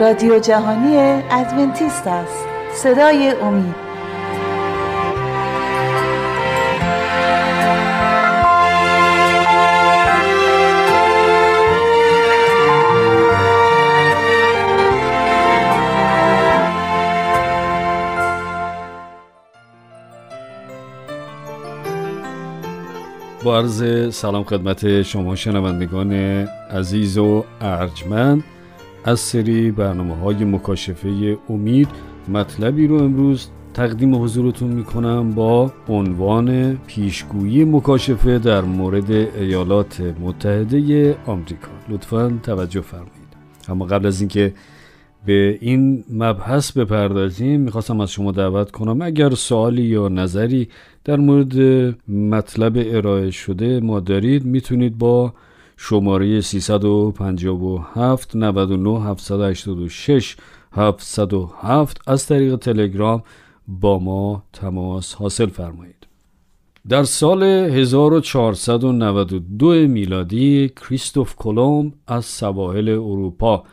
رادیو جهانی ادونتیست است. صدای امید. با عرض سلام خدمت شما شنوندگان عزیز و ارجمند. از سری برنامه های مکاشفه امید مطلبی رو امروز تقدیم حضورتون می‌کنم با عنوان پیشگویی مکاشفه در مورد ایالات متحده آمریکا. لطفا توجه فرمایید. اما قبل از اینکه به این مبحث بپردازیم می‌خواستم از شما دعوت کنم اگر سوالی یا نظری در مورد مطلب ارائه شده ما دارید می‌تونید با شماره 357 99 786 707 از طریق تلگرام با ما تماس حاصل فرمایید. در سال 1492 میلادی کریستوف کلمب از سواحل اروپا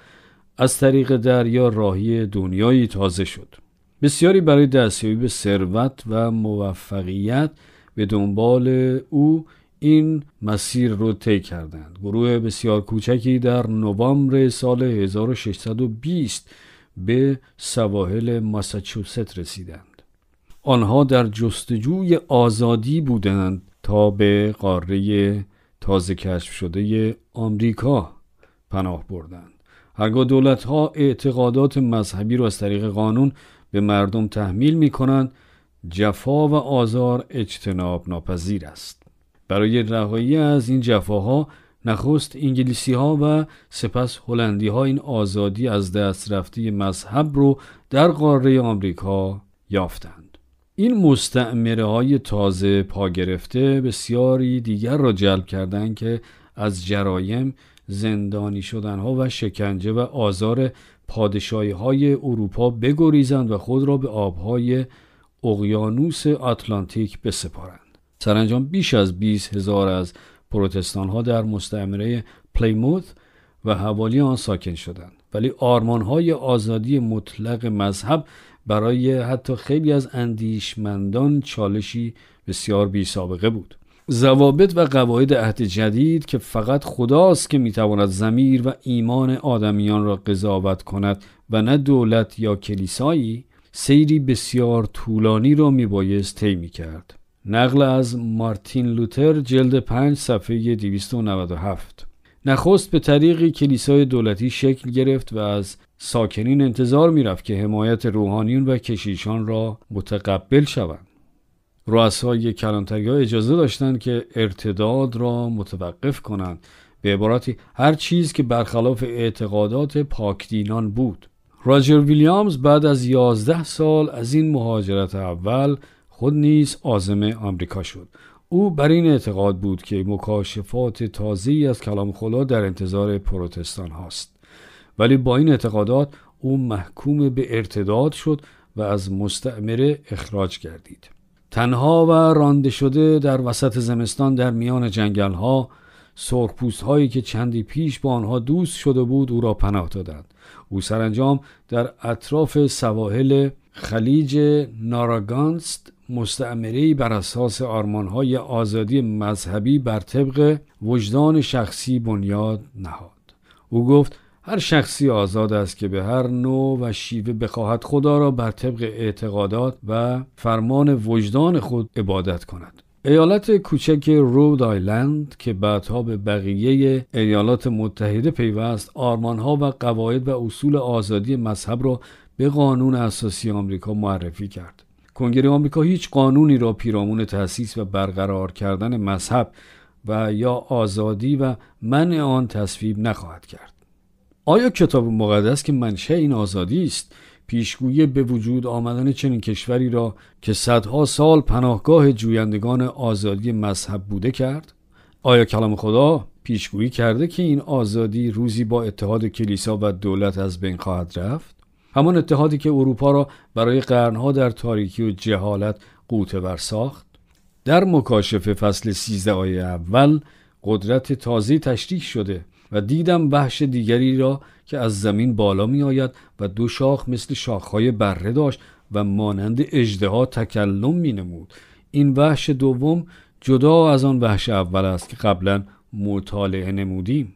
از طریق دریا راهی دنیایی تازه شد. بسیاری برای دستیابی به ثروت و موفقیت به دنبال او این مسیر رو طی کردند. گروه بسیار کوچکی در نوامبر سال 1620 به سواحل ماساچوست رسیدند. آنها در جستجوی آزادی بودند تا به قاره تازه کشف شده آمریکا پناه بردند. هرگاه دولت ها اعتقادات مذهبی را از طریق قانون به مردم تحمیل می کنند جفا و آزار اجتناب ناپذیر است. برای رهایی از این جفاها نخست انگلیسی ها و سپس هلندی ها این آزادی از دست رفته مذهب رو در قاره آمریکا یافتند. این مستعمره های تازه پا گرفته بسیاری دیگر را جلب کردند که از جرایم زندانی شدن ها و شکنجه و آزار پادشاهی های اروپا بگریزند و خود را به آبهای اقیانوس آتلانتیک بسپارند. سرانجام بیش از 20 هزار از پروتستان ها در مستعمره پلیموت و حوالی آن ساکن شدند. ولی آرمان های آزادی مطلق مذهب برای حتی خیلی از اندیشمندان چالشی بسیار بی سابقه بود. زوابط و قواعد عهد جدید که فقط خداست که می‌تواند زمیر و ایمان آدمیان را قضاوت کند و نه دولت یا کلیسایی سیری بسیار طولانی را میبایست طی می‌کرد. نقل از مارتین لوتر جلد 5 صفحه 297 نخست به طریقی کلیسای دولتی شکل گرفت و از ساکنین انتظار می‌رفت که حمایت روحانیون و کشیشان را متقبل شوند. رؤسای کلانتری اجازه داشتند که ارتداد را متوقف کنند. به عبارتی هر چیز که برخلاف اعتقادات پاکدینان بود. راجر ویلیامز بعد از یازده سال از این مهاجرت اول خود نیز آزم آمریکا شد. او بر این اعتقاد بود که مکاشفات تازه‌ای از کلام خدا در انتظار پروتستان هاست. ولی با این اعتقادات او محکوم به ارتداد شد و از مستعمره اخراج گردید. تنها و رانده شده در وسط زمستان در میان جنگل ها سرخپوست هایی که چندی پیش با آنها دوست شده بود او را پناه دادند. او سرانجام در اطراف سواحل خلیج ناراگانست مستعمری بر اساس های آزادی مذهبی بر طبق وجدان شخصی بنیاد نهاد. او گفت هر شخصی آزاد است که به هر نوع و شیوه بخواهد خدا را بر طبق اعتقادات و فرمان وجدان خود عبادت کند. ایالت کوچک رود آیلند که بعدها به بقیه ایالات متحده پیوست آرمانها و قواعد و اصول آزادی مذهب را به قانون اساسی آمریکا معرفی کرد. کنگره آمریکا هیچ قانونی را پیرامون تأسیس و برقرار کردن مذهب و یا آزادی و منع آن تصویب نخواهد کرد. آیا کتاب مقدس که منشه این آزادی است پیشگویی به وجود آمدن چنین کشوری را که صدها سال پناهگاه جویندگان آزادی مذهب بوده کرد؟ آیا کلام خدا پیشگویی کرده که این آزادی روزی با اتحاد کلیسا و دولت از بین خواهد رفت؟ همان اتحادی که اروپا را برای قرنها در تاریکی و جهالت قوطه ساخت. در مکاشفه فصل 13 آیه اول قدرت تازه تشریح شده و دیدم وحش دیگری را که از زمین بالا می آید و دو شاخ مثل شاخهای بره داشت و مانند اجدها تکلم می نمود این وحش دوم جدا از آن وحش اول است که قبلا مطالعه نمودیم.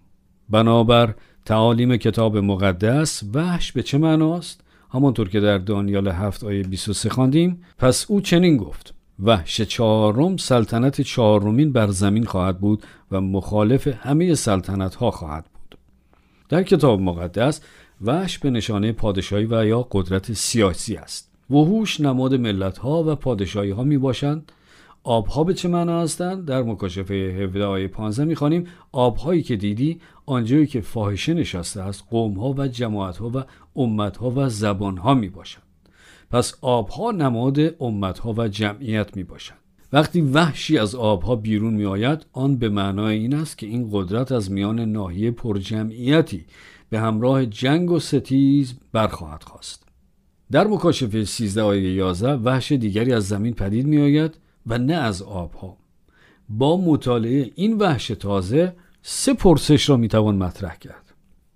بنابر تعالیم کتاب مقدس وحش به چه معناست؟ همانطور که در دانیال هفت آیه 23 خواندیم پس او چنین گفت وحش چهارم سلطنت چهارمین بر زمین خواهد بود و مخالف همه سلطنت ها خواهد بود. در کتاب مقدس وحش به نشانه پادشاهی و یا قدرت سیاسی است. وحوش نماد ملت ها و پادشاهی ها می باشند آبها به چه معنا هستند در مکاشفه 17 آیه 15 می‌خوانیم آبهایی که دیدی آنجایی که فاحشه نشسته است قومها و جماعتها و امتها و زبانها می باشند پس آبها نماد امتها و جمعیت می باشند وقتی وحشی از آبها بیرون می آید آن به معنای این است که این قدرت از میان ناحیه پرجمعیتی به همراه جنگ و ستیز برخواهد خواست. در مکاشفه 13 آیه 11 وحش دیگری از زمین پدید می آید و نه از آبها. با مطالعه این وحش تازه سه پرسش را می‌توان مطرح کرد.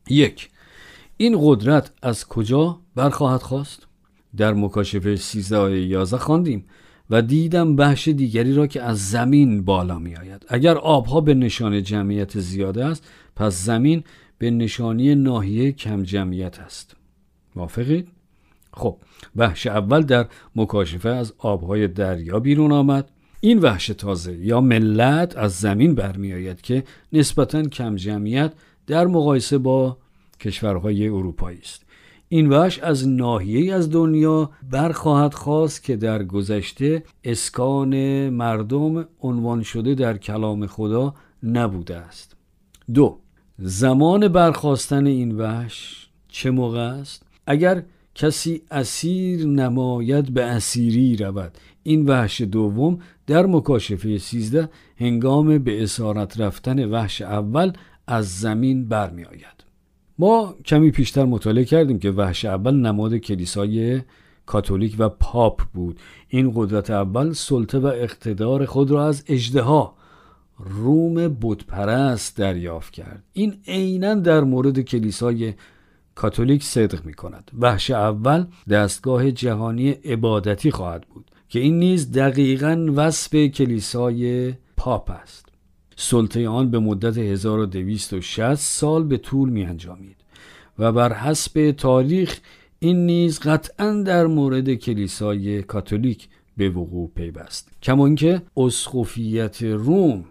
یک این قدرت از کجا برخواهد خواست؟ در مکاشفه 13 آیه 11 خواندیم و دیدم وحش دیگری را که از زمین بالا می آید اگر آبها به نشان جمعیت زیاده است پس زمین به نشانی ناحیه کم جمعیت است. موافقید؟ خب وحش اول در مکاشفه از آبهای دریا بیرون آمد. این وحش تازه یا ملت از زمین برمیآید که نسبتا کم جمعیت در مقایسه با کشورهای اروپایی است. این وحش از ناحیه از دنیا برخواهد خواست که در گذشته اسکان مردم عنوان شده در کلام خدا نبوده است. دو زمان برخواستن این وحش چه موقع است؟ اگر کسی اسیر نماید به اسیری رود. این وحش دوم در مکاشفه 13 هنگام به اسارت رفتن وحش اول از زمین برمی آید. ما کمی پیشتر مطالعه کردیم که وحش اول نماد کلیسای کاتولیک و پاپ بود. این قدرت اول سلطه و اقتدار خود را از اجدها روم بودپرست دریافت کرد. این عینا در مورد کلیسای کاتولیک صدق می کند وحش اول دستگاه جهانی عبادتی خواهد بود. که این نیز دقیقا وصف کلیسای پاپ است. سلطه آن به مدت 1260 سال به طول می انجامید و بر حسب تاریخ این نیز قطعا در مورد کلیسای کاتولیک به وقوع پیوست. کما که اسقفیت روم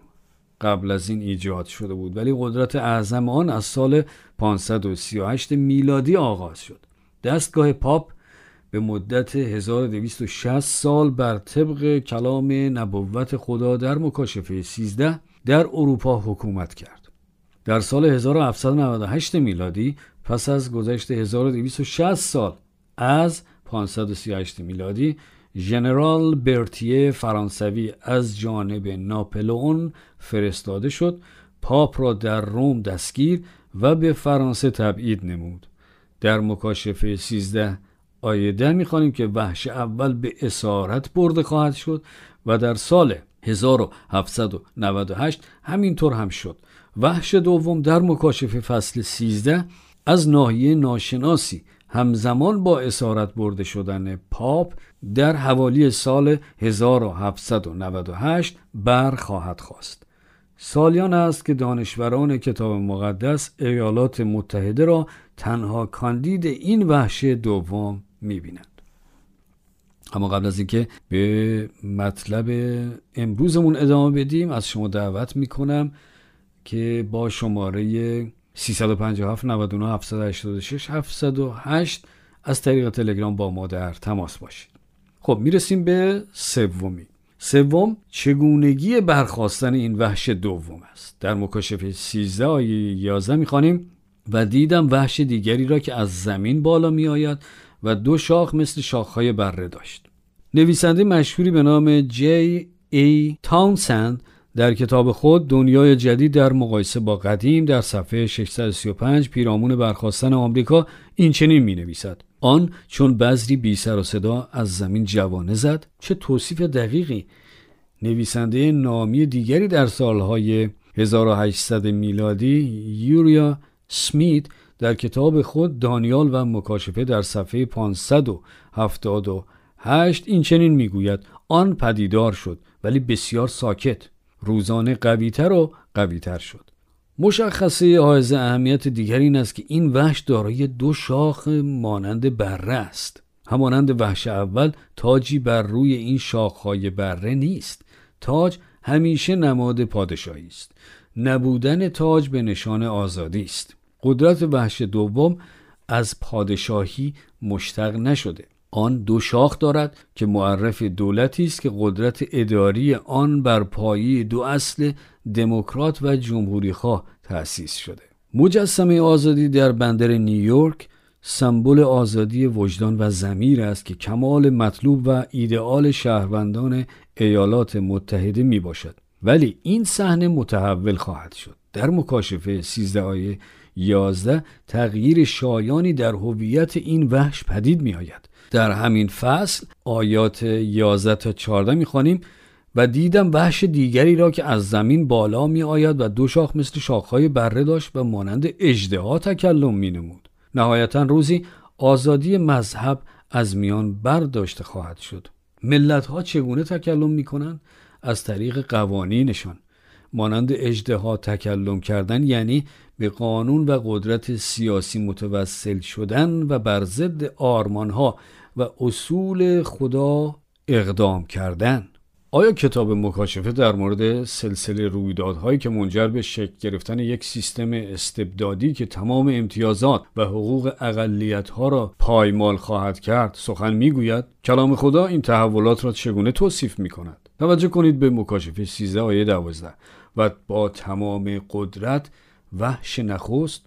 قبل از این ایجاد شده بود ولی قدرت اعظم آن از سال 538 میلادی آغاز شد. دستگاه پاپ به مدت 1260 سال بر طبق کلام نبوت خدا در مکاشفه 13 در اروپا حکومت کرد. در سال 1798 میلادی پس از گذشت 1260 سال از 538 میلادی ژنرال برتیه فرانسوی از جانب ناپلئون فرستاده شد پاپ را در روم دستگیر و به فرانسه تبعید نمود. در مکاشفه 13 آیه ده می‌خوانیم که وحش اول به اسارت برده خواهد شد و در سال 1798 همینطور هم شد. وحش دوم در مکاشفه فصل 13 از ناحیه ناشناسی همزمان با اسارت برده شدن پاپ در حوالی سال 1798 بر خواهد خواست. سالیان است که دانشوران کتاب مقدس ایالات متحده را تنها کاندید این وحش دوم می‌بینند. اما قبل از اینکه به مطلب امروزمون ادامه بدیم از شما دعوت می‌کنم که با شماره 357 99 786 708 از طریق تلگرام با ما در تماس باشید. خب می‌رسیم به سومی. سوم چگونگی برخواستن این وحش دوم است؟ در مکاشفه 13 آیه 11 می‌خوانیم. و دیدم وحش دیگری را که از زمین بالا می آید و دو شاخ مثل شاخهای بره داشت. نویسنده مشهوری به نام جی ای تاونسند در کتاب خود دنیای جدید در مقایسه با قدیم در صفحه 635 پیرامون برخواستن آمریکا این چنین می نویسد آن چون بذری بی سر و صدا از زمین جوانه زد چه توصیف دقیقی. نویسنده نامی دیگری در سالهای 1800 میلادی یوریا سمیت در کتاب خود دانیال و مکاشفه در صفحه 578 این چنین می‌گوید آن پدیدار شد ولی بسیار ساکت روزانه قویتر و قویتر شد. مشخصه حائز اهمیت دیگر این است که این وحش دارای دو شاخ مانند بره است. همانند وحش اول تاجی بر روی این شاخهای بره نیست. تاج همیشه نماد پادشاهی است. نبودن تاج به نشان آزادی است. قدرت وحش دوم از پادشاهی مشتق نشده. آن دو شاخ دارد که معرف دولتی است که قدرت اداری آن بر پایی دو اصل دموکرات و جمهوری خواه تأسیس شده. مجسمه آزادی در بندر نیویورک سمبل آزادی وجدان و زمیر است که کمال مطلوب و ایدئال شهروندان ایالات متحده می باشد ولی این صحنه متحول خواهد شد. در مکاشفه 13 آیه 11 تغییر شایانی در هویت این وحش پدید می آید در همین فصل آیات 11 تا 14 می خوانیم و دیدم وحش دیگری را که از زمین بالا می آید و دو شاخ مثل شاخهای بره داشت و مانند اجدها تکلم می نمود. نهایتا روزی آزادی مذهب از میان برداشته خواهد شد. ملت ها چگونه تکلم می کنند؟ از طریق قوانینشان. مانند اجدها تکلم کردن یعنی به قانون و قدرت سیاسی متوسل شدن و بر ضد آرمانها و اصول خدا اقدام کردن. آیا کتاب مکاشفه در مورد سلسله رویدادهایی که منجر به شکل گرفتن یک سیستم استبدادی که تمام امتیازات و حقوق اقلیتها را پایمال خواهد کرد سخن می‌گوید؟ کلام خدا این تحولات را چگونه توصیف می کند توجه کنید به مکاشفه 13 آیه 12 و با تمام قدرت وحش نخست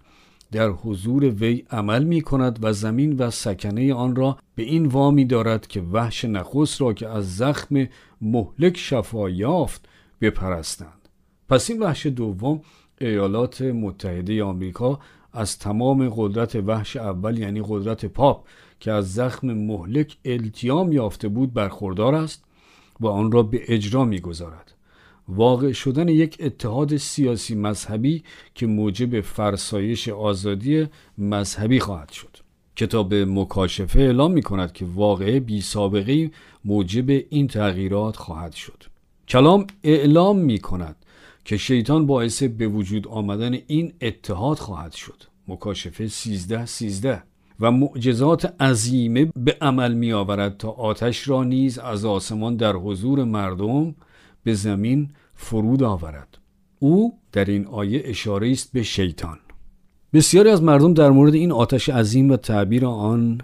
در حضور وی عمل می کند و زمین و سکنه آن را به این وامی دارد که وحش نخست را که از زخم مهلک شفا یافت بپرستند. پس این وحش دوم ایالات متحده آمریکا از تمام قدرت وحش اول یعنی قدرت پاپ که از زخم مهلک التیام یافته بود برخوردار است و آن را به اجرا می‌گذارد. واقع شدن یک اتحاد سیاسی مذهبی که موجب فرسایش آزادی مذهبی خواهد شد. کتاب مکاشفه اعلام می کند که واقعه بی سابقه موجب این تغییرات خواهد شد. کلام اعلام می کند که شیطان باعث به وجود آمدن این اتحاد خواهد شد. مکاشفه 13 13 و معجزات عظیمه به عمل می آورد تا آتش را نیز از آسمان در حضور مردم به زمین فرود آورد. او در این آیه اشاره است به شیطان. بسیاری از مردم در مورد این آتش عظیم و تعبیر آن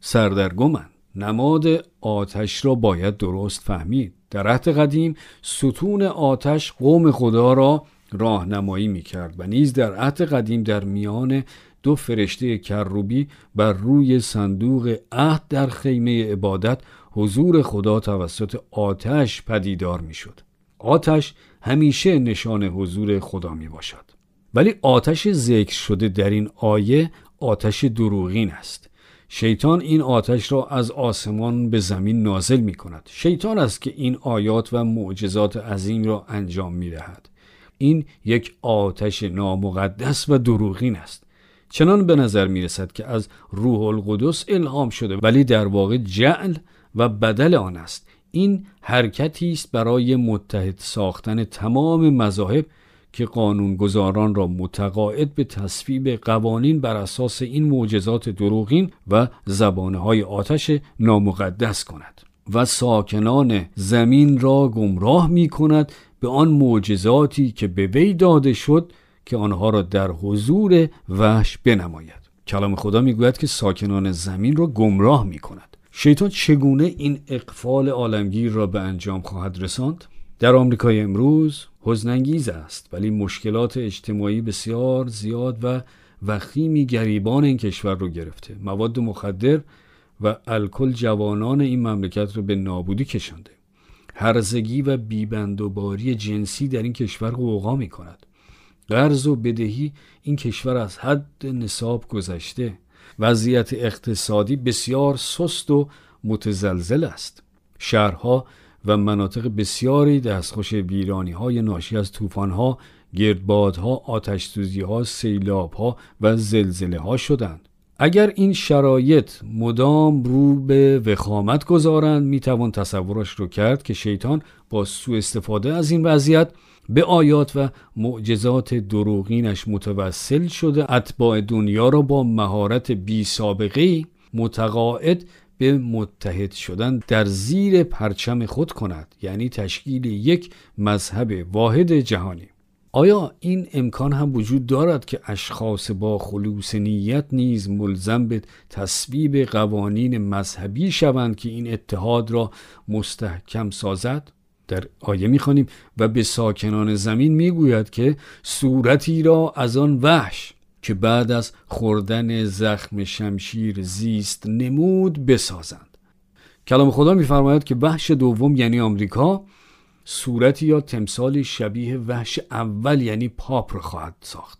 سردرگمند. نماد آتش را باید درست فهمید. در عهد قدیم ستون آتش قوم خدا را راهنمایی می کرد و نیز در عهد قدیم در میان دو فرشته کروبی بر روی صندوق عهد در خیمه عبادت حضور خدا توسط آتش پدیدار می شد. آتش همیشه نشان حضور خدا می باشد. ولی آتش ذکر شده در این آیه آتش دروغین است. شیطان این آتش را از آسمان به زمین نازل می کند. شیطان است که این آیات و معجزات عظیم را انجام می دهد. این یک آتش نامقدس و دروغین است. چنان به نظر می رسد که از روح القدس الهام شده ولی در واقع جعل و بدل آن است. این حرکتی است برای متحد ساختن تمام مذاهب که قانونگذاران را متقاعد به تصویب قوانین بر اساس این معجزات دروغین و زبانهای آتش نامقدس کند و ساکنان زمین را گمراه می کند به آن معجزاتی که به وی داده شد که آنها را در حضور وحش بنماید. کلام خدا می‌گوید که ساکنان زمین را گمراه می کند. شیطان چگونه این اقفال عالمگیر را به انجام خواهد رساند؟ در آمریکای امروز حزنانگیز است ولی مشکلات اجتماعی بسیار زیاد و وخیمی گریبان این کشور رو گرفته. مواد مخدر و الکل جوانان این مملکت رو به نابودی کشانده. هرزگی و بیبندوباری جنسی در این کشور قوقا می کند قرض و بدهی این کشور از حد نصاب گذشته. وضعیت اقتصادی بسیار سست و متزلزل است شهرها و مناطق بسیاری دستخوش ویرانی های ناشی از طوفان ها گردبادها، آتش ها، سیلاب ها و زلزله ها شدند. اگر این شرایط مدام رو به وخامت گذارند می توان تصورش رو کرد که شیطان با سوء استفاده از این وضعیت به آیات و معجزات دروغینش متوسل شده اتباع دنیا را با مهارت بی سابقه متقاعد به متحد شدن در زیر پرچم خود کند یعنی تشکیل یک مذهب واحد جهانی آیا این امکان هم وجود دارد که اشخاص با خلوص نیت نیز ملزم به تصویب قوانین مذهبی شوند که این اتحاد را مستحکم سازد؟ در آیه می‌خوانیم و به ساکنان زمین می‌گوید که صورتی را از آن وحش که بعد از خوردن زخم شمشیر زیست نمود بسازند. کلام خدا میفرماید که وحش دوم یعنی آمریکا صورتی یا تمثال شبیه وحش اول یعنی پاپ را خواهد ساخت.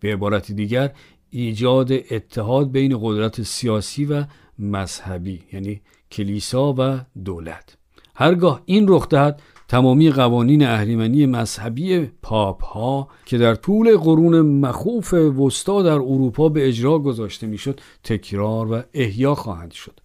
به عبارت دیگر ایجاد اتحاد بین قدرت سیاسی و مذهبی یعنی کلیسا و دولت. هرگاه این رخ دهد تمامی قوانین اهریمنی مذهبی پاپ ها که در طول قرون مخوف وسطا در اروپا به اجرا گذاشته می‌شد تکرار و احیا خواهند شد.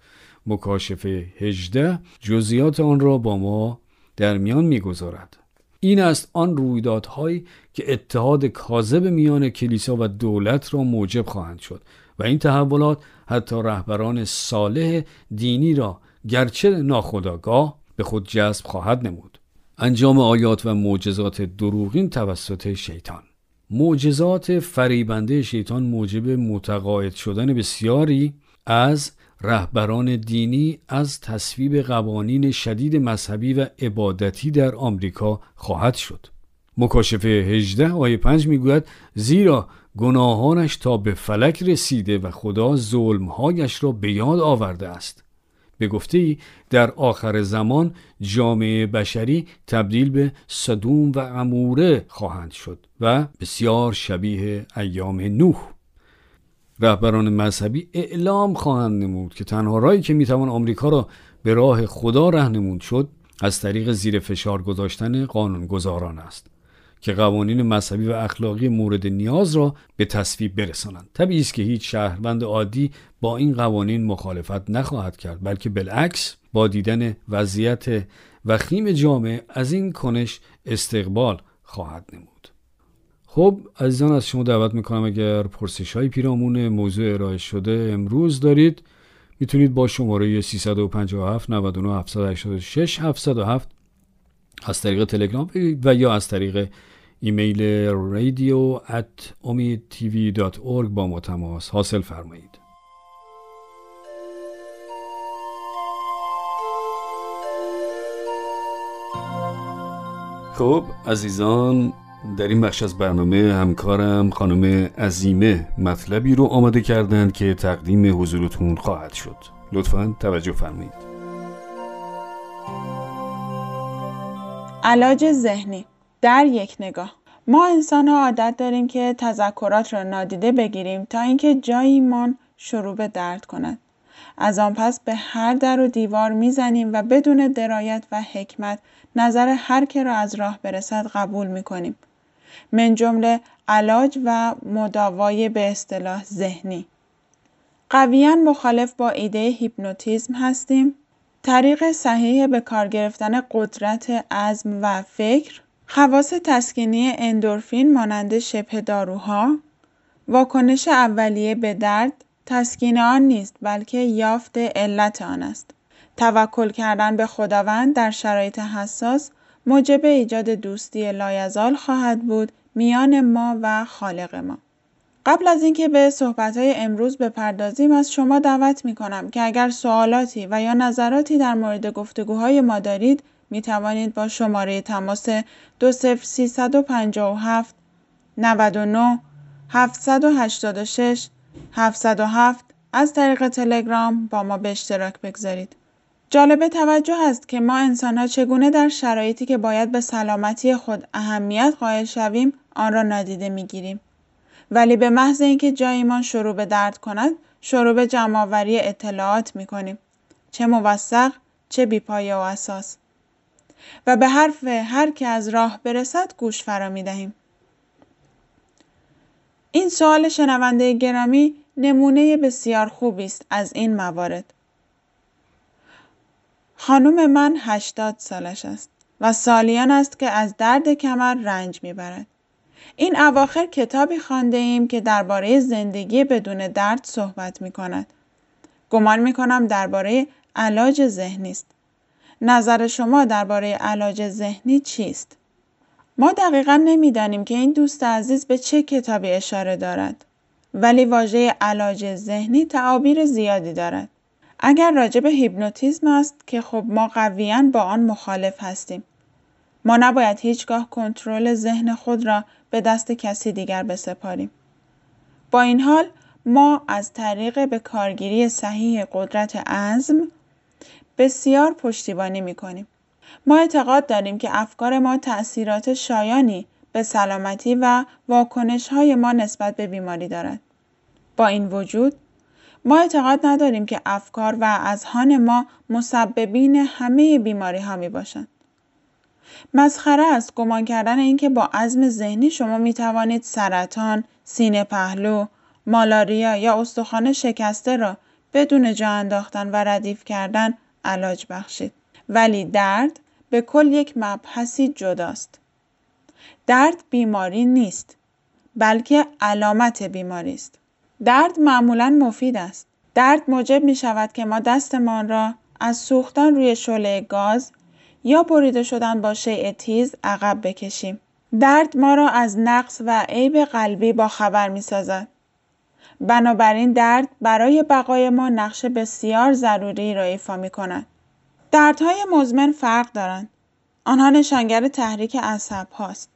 مکاشفه 18 جزئیات آن را با ما در میان می‌گذارد. این است آن رویدادهایی که اتحاد کاذب میان کلیسا و دولت را موجب خواهند شد و این تحولات حتی رهبران صالح دینی را گرچه ناخداگاه به خود جذب خواهد نمود. انجام آیات و معجزات دروغین توسط شیطان. معجزات فریبنده شیطان موجب متقاعد شدن بسیاری از رهبران دینی از تصویب قوانین شدید مذهبی و عبادتی در آمریکا خواهد شد. مکاشفه 18 آیه 5 می‌گوید زیرا گناهانش تا به فلک رسیده و خدا ظلمهایش را به یاد آورده است. به گفته ای در آخر زمان جامعه بشری تبدیل به صدوم و اموره خواهند شد و بسیار شبیه ایام نوح. رهبران مذهبی اعلام خواهند نمود که تنها رایی که می‌توان آمریکا را به راه خدا رهنمود شد از طریق زیر فشار گذاشتن قانونگذاران است. که قوانین مذهبی و اخلاقی مورد نیاز را به تصویب برسانند. طبیعی است که هیچ شهروند عادی با این قوانین مخالفت نخواهد کرد بلکه بالعکس با دیدن وضعیت وخیم جامعه از این کنش استقبال خواهد نمود. خب عزیزان از شما دعوت می‌کنم اگر پرسش های پیرامون موضوع ارائه شده امروز دارید می‌تونید با شماره 357 99 786 707 از طریق تلگرام و یا از طریق ایمیل رادیو at با ما تماس حاصل فرمایید. خب عزیزان در این بخش از برنامه همکارم خانم عزیمه مطلبی رو آماده کردند که تقدیم حضورتون خواهد شد. لطفا توجه فرمایید. علاج ذهنی. در یک نگاه ما انسان ها عادت داریم که تذکرات را نادیده بگیریم تا اینکه جاییمان شروع به درد کند از آن پس به هر در و دیوار می‌زنیم و بدون درایت و حکمت نظر هر که را از راه برسد قبول می کنیم. من جمله علاج و مداوای به اصطلاح ذهنی. قویا مخالف با ایده هیپنوتیزم هستیم. طریق صحیح به کار گرفتن قدرت عزم و فکر خواص تسکینی اندورفین مانند شبه داروها واکنش اولیه به درد تسکین آن نیست بلکه یافت علت آن است. توکل کردن به خداوند در شرایط حساس موجب ایجاد دوستی لایزال خواهد بود میان ما و خالق ما. قبل از اینکه به صحبتهای امروز بپردازیم از شما دعوت می کنم که اگر سوالاتی و یا نظراتی در مورد گفتگوهای ما دارید می توانید با شماره تماس 20357 99 786 707 از طریق تلگرام با ما به اشتراک بگذارید. جالب توجه است که ما انسانها چگونه در شرایطی که باید به سلامتی خود اهمیت قائل شویم آن را نادیده می‌گیریم. ولی به محض اینکه جایمان شروع به درد کند شروع به جمعآوری اطلاعات می‌کنیم. چه موثق چه بیپایه و اساس. و به حرف هر که از راه برسد گوش فرا می دهیم. این سوال شنونده گرامی نمونه بسیار خوبی است از این موارد. خانم من هشتاد سالش است و سالیان است که از درد کمر رنج می‌برد. این اواخر کتابی خانده ایم که درباره زندگی بدون درد صحبت می کند. گمان می کنم درباره علاج ذهنی است. نظر شما درباره علاج ذهنی چیست؟ ما دقیقا نمی‌دانیم که این دوست عزیز به چه کتابی اشاره دارد. ولی واژه علاج ذهنی تعابیر زیادی دارد. اگر راجع به هیپنوتیزم است که خب ما قویا با آن مخالف هستیم. ما نباید هیچگاه کنترل ذهن خود را به دست کسی دیگر بسپاریم. با این حال ما از طریق به کارگیری صحیح قدرت عزم بسیار پشتیبانی می کنیم. ما اعتقاد داریم که افکار ما تأثیرات شایانی به سلامتی و واکنش های ما نسبت به بیماری دارد. با این وجود ما اعتقاد نداریم که افکار و اذهان ما مسببین همه بیماری ها می باشند. مسخره است گمان کردن اینکه با عزم ذهنی شما می توانید سرطان، سینه پهلو، مالاریا یا استخوان شکسته را بدون جا انداختن و ردیف کردن علاج بخشید. ولی درد به کل یک مبحثی جداست. درد بیماری نیست بلکه علامت بیماری است. درد معمولا مفید است. درد موجب می شود که ما دستمان را از سوختن روی شعله گاز یا بریده شدن با شیء تیز عقب بکشیم. درد ما را از نقص و عیب قلبی با خبر می سازد. بنابراین درد برای بقای ما نقش بسیار ضروری را ایفا می کند. دردهای مزمن فرق دارند. آنها نشانگر تحریک عصب هاست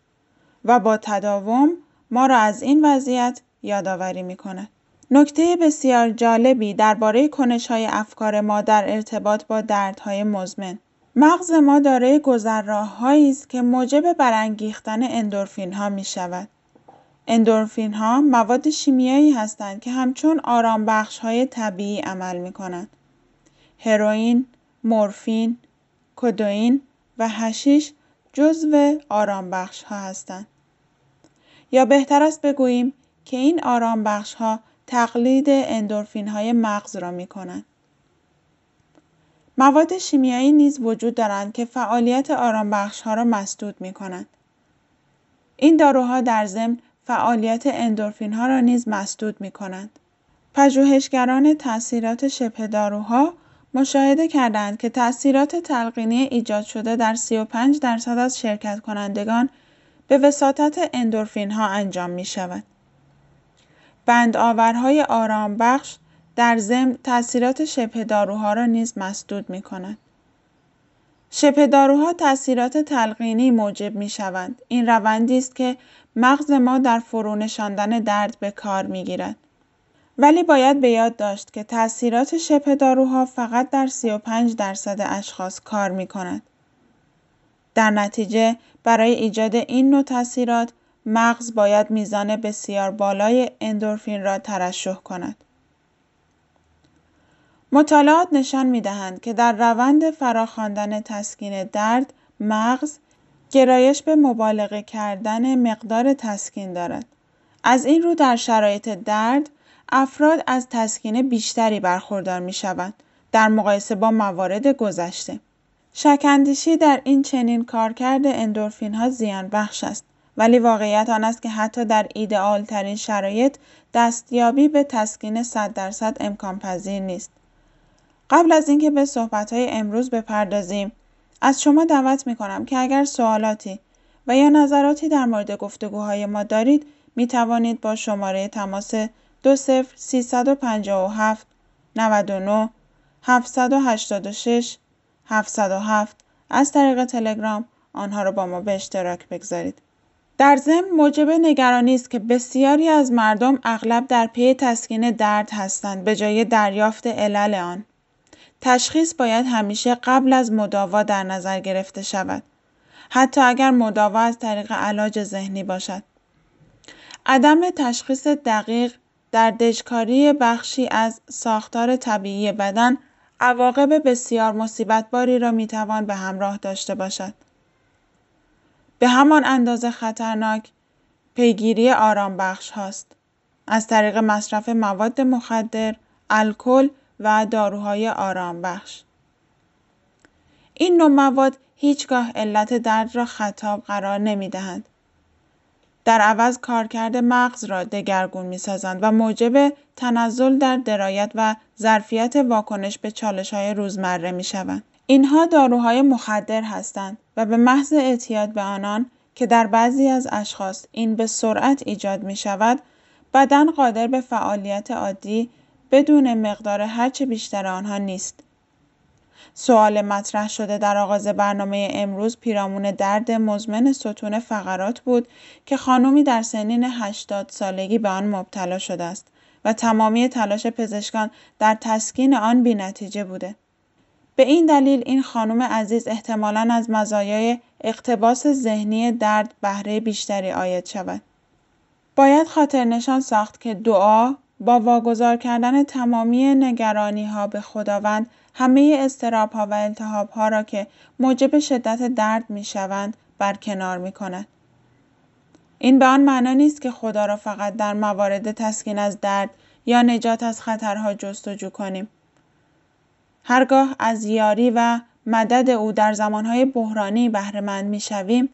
و با تداوم ما را از این وضعیت یادآوری می کند. نکته بسیار جالبی درباره کنش های افکار ما در ارتباط با دردهای مزمن مغز ما دارای گذرراههایی است که موجب برانگیختن اندورفین ها می شود. اندورفین ها مواد شیمیایی هستند که همچون آرام بخش های طبیعی عمل می کنند. هروئین، مورفین، کدوئین و هشیش جزو آرام بخش ها هستند. یا بهتر است بگوییم که این آرام بخش ها تقلید اندورفین های مغز را می کنند. مواد شیمیایی نیز وجود دارند که فعالیت ها را مسدود می کنند. این داروها در ضمن فعالیت ها را نیز مسدود می کنند. پژوهشگران تاثیرات شبه داروها مشاهده کردند که تاثیرات تلقینی ایجاد شده در 35 درصد از شرکت کنندگان به وساطت اندورفین ها انجام می شود. بندآورهای بخش در ضمن تاثیرات شبه داروها را نیز مسدود می کند. شبه داروها تاثیرات تلقینی موجب می شوند. این روندی است که مغز ما در فرو نشاندن درد به کار می گیرد. ولی باید به یاد داشت که تاثیرات شبه داروها فقط در 35 درصد اشخاص کار می کند. در نتیجه برای ایجاد این نوع تاثیرات مغز باید میزان بسیار بالای اندورفین را ترشح کند. مطالعات نشان می دهند که در روند فراخواندن تسکین درد مغز گرایش به مبالغه کردن مقدار تسکین دارد. از این رو در شرایط درد افراد از تسکین بیشتری برخوردار می شوند در مقایسه با موارد گذشته. شکندیشی در این چنین کارکرد اندورفین ها زیان بخش است ولی واقعیت آن است که حتی در ایدئال ترین شرایط دستیابی به تسکین 100 درصد امکان پذیر نیست. قبل از اینکه به های امروز بپردازیم از شما دعوت می کنم که اگر سوالاتی و یا نظراتی در مورد گفتگوهای ما دارید می توانید با شماره تماس 20 357 99 786 707 از طریق تلگرام آنها را با ما به اشتراک بگذارید. در ضمن موجب نگرانی است که بسیاری از مردم اغلب در پی تسکین درد هستند به جای دریافت علل آن. تشخیص باید همیشه قبل از مداوا در نظر گرفته شود. حتی اگر مداوا از طریق علاج ذهنی باشد. عدم تشخیص دقیق در دژکاری بخشی از ساختار طبیعی بدن عواقب بسیار مصیبتباری را می‌توان به همراه داشته باشد. به همان اندازه خطرناک پیگیری آرام بخش هاست. از طریق مصرف مواد مخدر، الکل و داروهای آرام بخش. این نوع مواد هیچگاه علت درد را خطاب قرار نمی دهند. در عوض کارکرد مغز را دگرگون می سازند و موجب تنزل در درایت و ظرفیت واکنش به چالش های روزمره می شوند. اینها داروهای مخدر هستند و به محض اعتیاد به آنان که در بعضی از اشخاص این به سرعت ایجاد می شود بدن قادر به فعالیت عادی بدون مقدار هرچه بیشتر آنها نیست. سوال مطرح شده در آغاز برنامه امروز پیرامون درد مزمن ستون فقرات بود که خانومی در سنین 80 سالگی به آن مبتلا شده است و تمامی تلاش پزشکان در تسکین آن بی نتیجه بوده. به این دلیل این خانم عزیز احتمالا از مزایای اقتباس ذهنی درد بهره بیشتری آید شود. باید خاطر نشان ساخت که دعا با واگذار کردن تمامی نگرانی ها به خداوند همه استراب ها و التهاب ها را که موجب شدت درد می شوند برکنار می کند. این به آن معنا نیست که خدا را فقط در موارد تسکین از درد یا نجات از خطرها جستجو کنیم. هرگاه از یاری و مدد او در زمانهای بحرانی بهرهمند می شویم،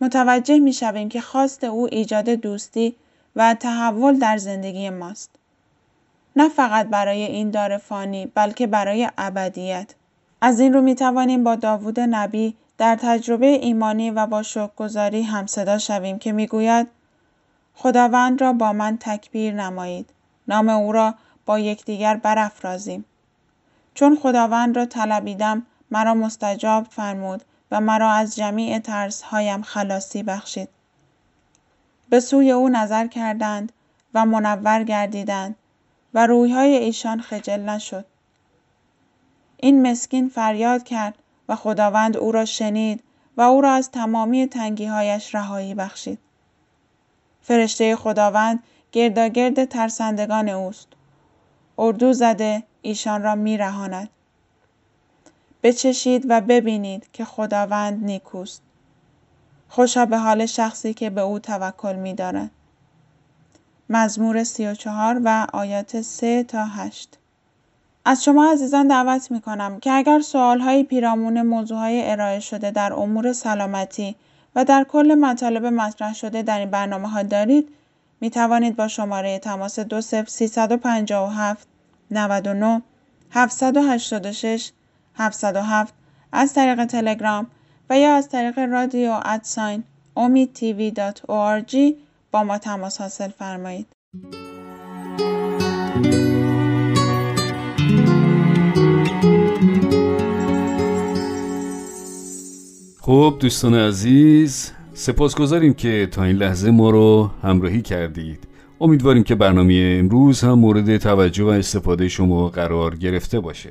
متوجه می شویم که خواست او ایجاد دوستی و تحول در زندگی ماست. نه فقط برای این دار فانی بلکه برای ابدیت. از این رو می توانیم با داوود نبی در تجربه ایمانی و با شکرگزاری هم صدا شویم که می‌گوید خداوند را با من تکبیر نمایید نام او را با یکدیگر برافرازیم چون خداوند را طلبیدم مرا مستجاب فرمود و مرا از جمیع هایم خلاصی بخشید به سوی او نظر کردند و منور گردیدند و رویهای ایشان خجل نشد. این مسکین فریاد کرد و خداوند او را شنید و او را از تمامی تنگیهایش رهایی بخشید. فرشته خداوند گرداگرد ترسندگان اوست. اردو زده ایشان را میرهاند. بچشید و ببینید که خداوند نیکوست. خوشا به حال شخصی که به او توکل می دارد. مزمور سی و چهار و آیات سه تا هشت از شما عزیزان دعوت می کنم که اگر سوال های پیرامون موضوع های ارائه شده در امور سلامتی و در کل مطالب مطرح شده در این برنامه ها دارید می توانید با شماره تماس 20357 99 786 707 از طریق تلگرام و یا از طریق رادیو ادساین تیوی با ما تماس حاصل فرمایید. خب دوستان عزیز سپاسگزاریم که تا این لحظه ما رو همراهی کردید امیدواریم که برنامه امروز هم مورد توجه و استفاده شما قرار گرفته باشه